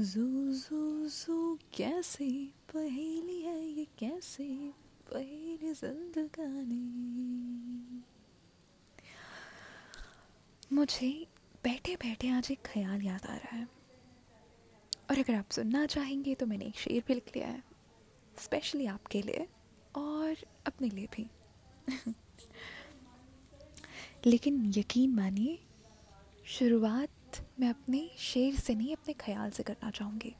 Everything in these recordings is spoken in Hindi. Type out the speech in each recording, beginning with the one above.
जू जू जू कैसी पहेली है ये? कैसी पहेली जिंदगानी? मुझे बैठे बैठे आज एक ख्याल याद आ रहा है। और अगर आप सुनना चाहेंगे तो मैंने एक शेर भी लिख लिया है स्पेशली आपके लिए और अपने लिए भी। लेकिन यकीन मानिए, शुरुआत मैं अपने शेर से नहीं, अपने ख्याल से करना चाहूँगी।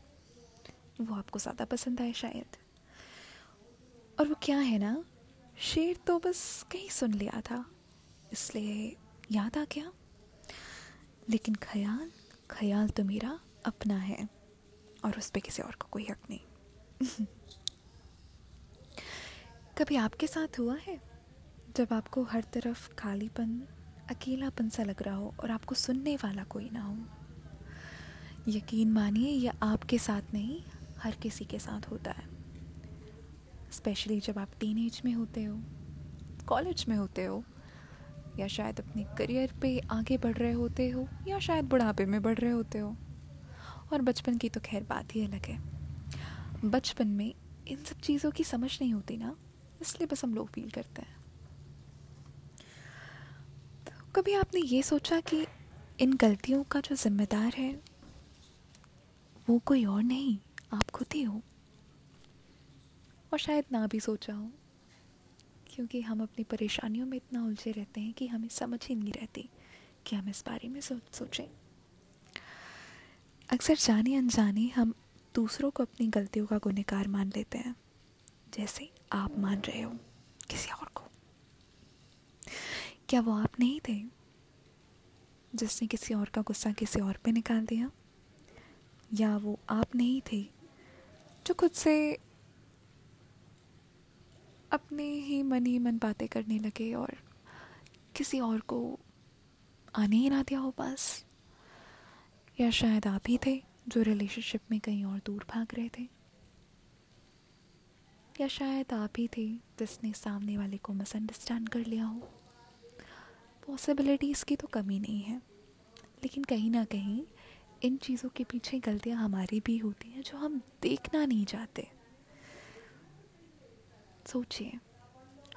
वो आपको ज़्यादा पसंद आए शायद। और वो क्या है ना, शेर तो बस कहीं सुन लिया था, इसलिए याद आ गया। लेकिन ख्याल ख्याल तो मेरा अपना है, और उस पर किसी और को कोई हक नहीं। कभी आपके साथ हुआ है? जब आपको हर तरफ़ खालीपन, अकेलापन सा लग रहा हो और आपको सुनने वाला कोई ना हो, यकीन मानिए यह आपके साथ नहीं, हर किसी के साथ होता है। स्पेशली जब आप टीन में होते हो कॉलेज में होते हो, या शायद अपने करियर पे आगे बढ़ रहे होते हो, या शायद बुढ़ापे में बढ़ रहे होते हो। और बचपन की तो खैर बात ही अलग है। बचपन में इन सब चीज़ों की समझ नहीं होती ना, इसलिए बस हम लोग फील करते हैं। कभी आपने ये सोचा कि इन गलतियों का जो जिम्मेदार है वो कोई और नहीं आप खुद ही हो? और शायद ना भी सोचा हो क्योंकि हम अपनी परेशानियों में इतना उलझे रहते हैं कि हमें समझ ही नहीं रहती कि हम इस बारे में सो, सोचें। अक्सर जाने अनजाने हम दूसरों को अपनी गलतियों का गुनहगार मान लेते हैं जैसे आप मान रहे हो किसी और को। क्या वो आप नहीं थे? जिसने किसी और का गुस्सा किसी और पे निकाल दिया। या वो आप नहीं थे जो खुद से अपने ही मन ही मन बातें करने लगे और किसी और को आने ही ना दिया हो पास या शायद आप ही थे जो रिलेशनशिप में कहीं और दूर भाग रहे थे? या शायद आप ही थे जिसने सामने वाले को मिसअंडरस्टैंड कर लिया हो? पॉसिबिलिटीज़ की तो कमी नहीं है। लेकिन कहीं ना कहीं, इन चीज़ों के पीछे गलतियाँ हमारी भी होती हैं जो हम देखना नहीं चाहते। सोचिए,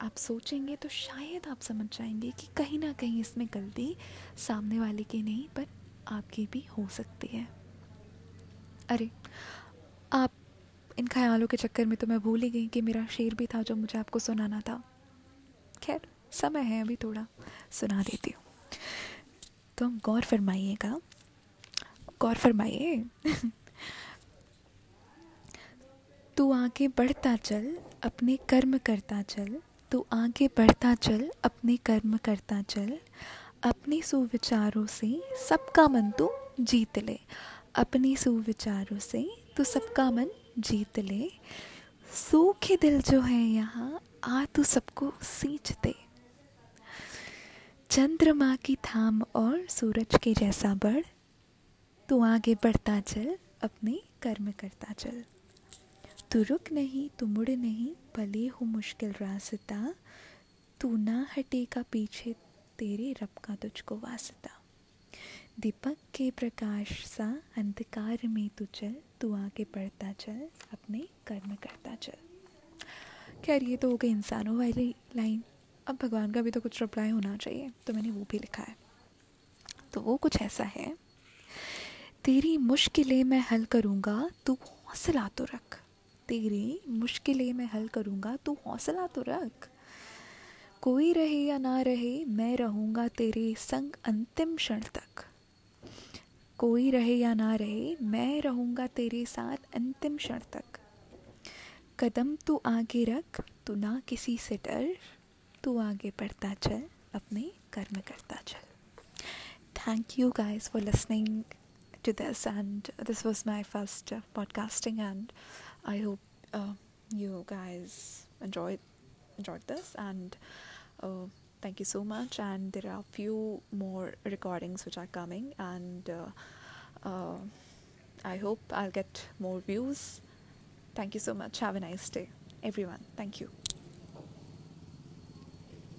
आप सोचेंगे तो शायद आप समझ जाएँगे कि कहीं ना कहीं इसमें गलती सामने वाले की नहीं, पर आपकी भी हो सकती है। अरे, आप, इन ख्यालों के चक्कर में तो मैं भूल ही गई कि मेरा शेर भी था जो मुझे आपको सुनाना था। खैर समय है अभी थोड़ा, सुना देती हूँ। तो हम गौर फरमाइएगा। गौर फरमाइए। तू आगे बढ़ता चल, अपने कर्म करता चल। तू आगे बढ़ता चल, अपने कर्म करता चल। अपने सुविचारों से सबका मन तू जीत ले। अपने सुविचारों से तू सबका मन जीत ले। सूखे दिल जो है यहाँ, आ तू सबको सींच दे। चंद्रमा की थाम और सूरज के जैसा बढ़ तू आगे बढ़ता चल, अपने कर्म करता चल। तू रुक नहीं, तू मुड़ नहीं भले हो मुश्किल रास्ता। तू ना हटेगा पीछे, तेरे रब का तुझको वास्ता। दीपक के प्रकाश सा अंधकार में तू चल, तू आगे बढ़ता चल, अपने कर्म करता चल। खैर, ये तो हो गई इंसानों वाली लाइन। अब भगवान का भी तो कुछ रिप्लाई होना चाहिए। तो मैंने वो भी लिखा है। तो वो कुछ ऐसा है। तेरी मुश्किलें मैं हल करूँगा, तू हौसला तो रख। तेरी मुश्किलें मैं हल करूँगा, तू हौसला तो रख। कोई रहे या ना रहे, मैं रहूँगा तेरे संग अंतिम क्षण तक। कोई रहे या ना रहे, मैं रहूँगा तेरे साथ अंतिम क्षण तक। कदम तू आगे रख, तू ना किसी से डर। तू आगे बढ़ता चल अपने कर्म करता चल thank you guys for listening to this and this was my first uh, podcasting and i hope uh, you guys enjoyed enjoyed this and uh, thank you so much and there are a few more recordings which are coming and uh, uh, i hope i'll get more views thank you so much have a nice day everyone thank you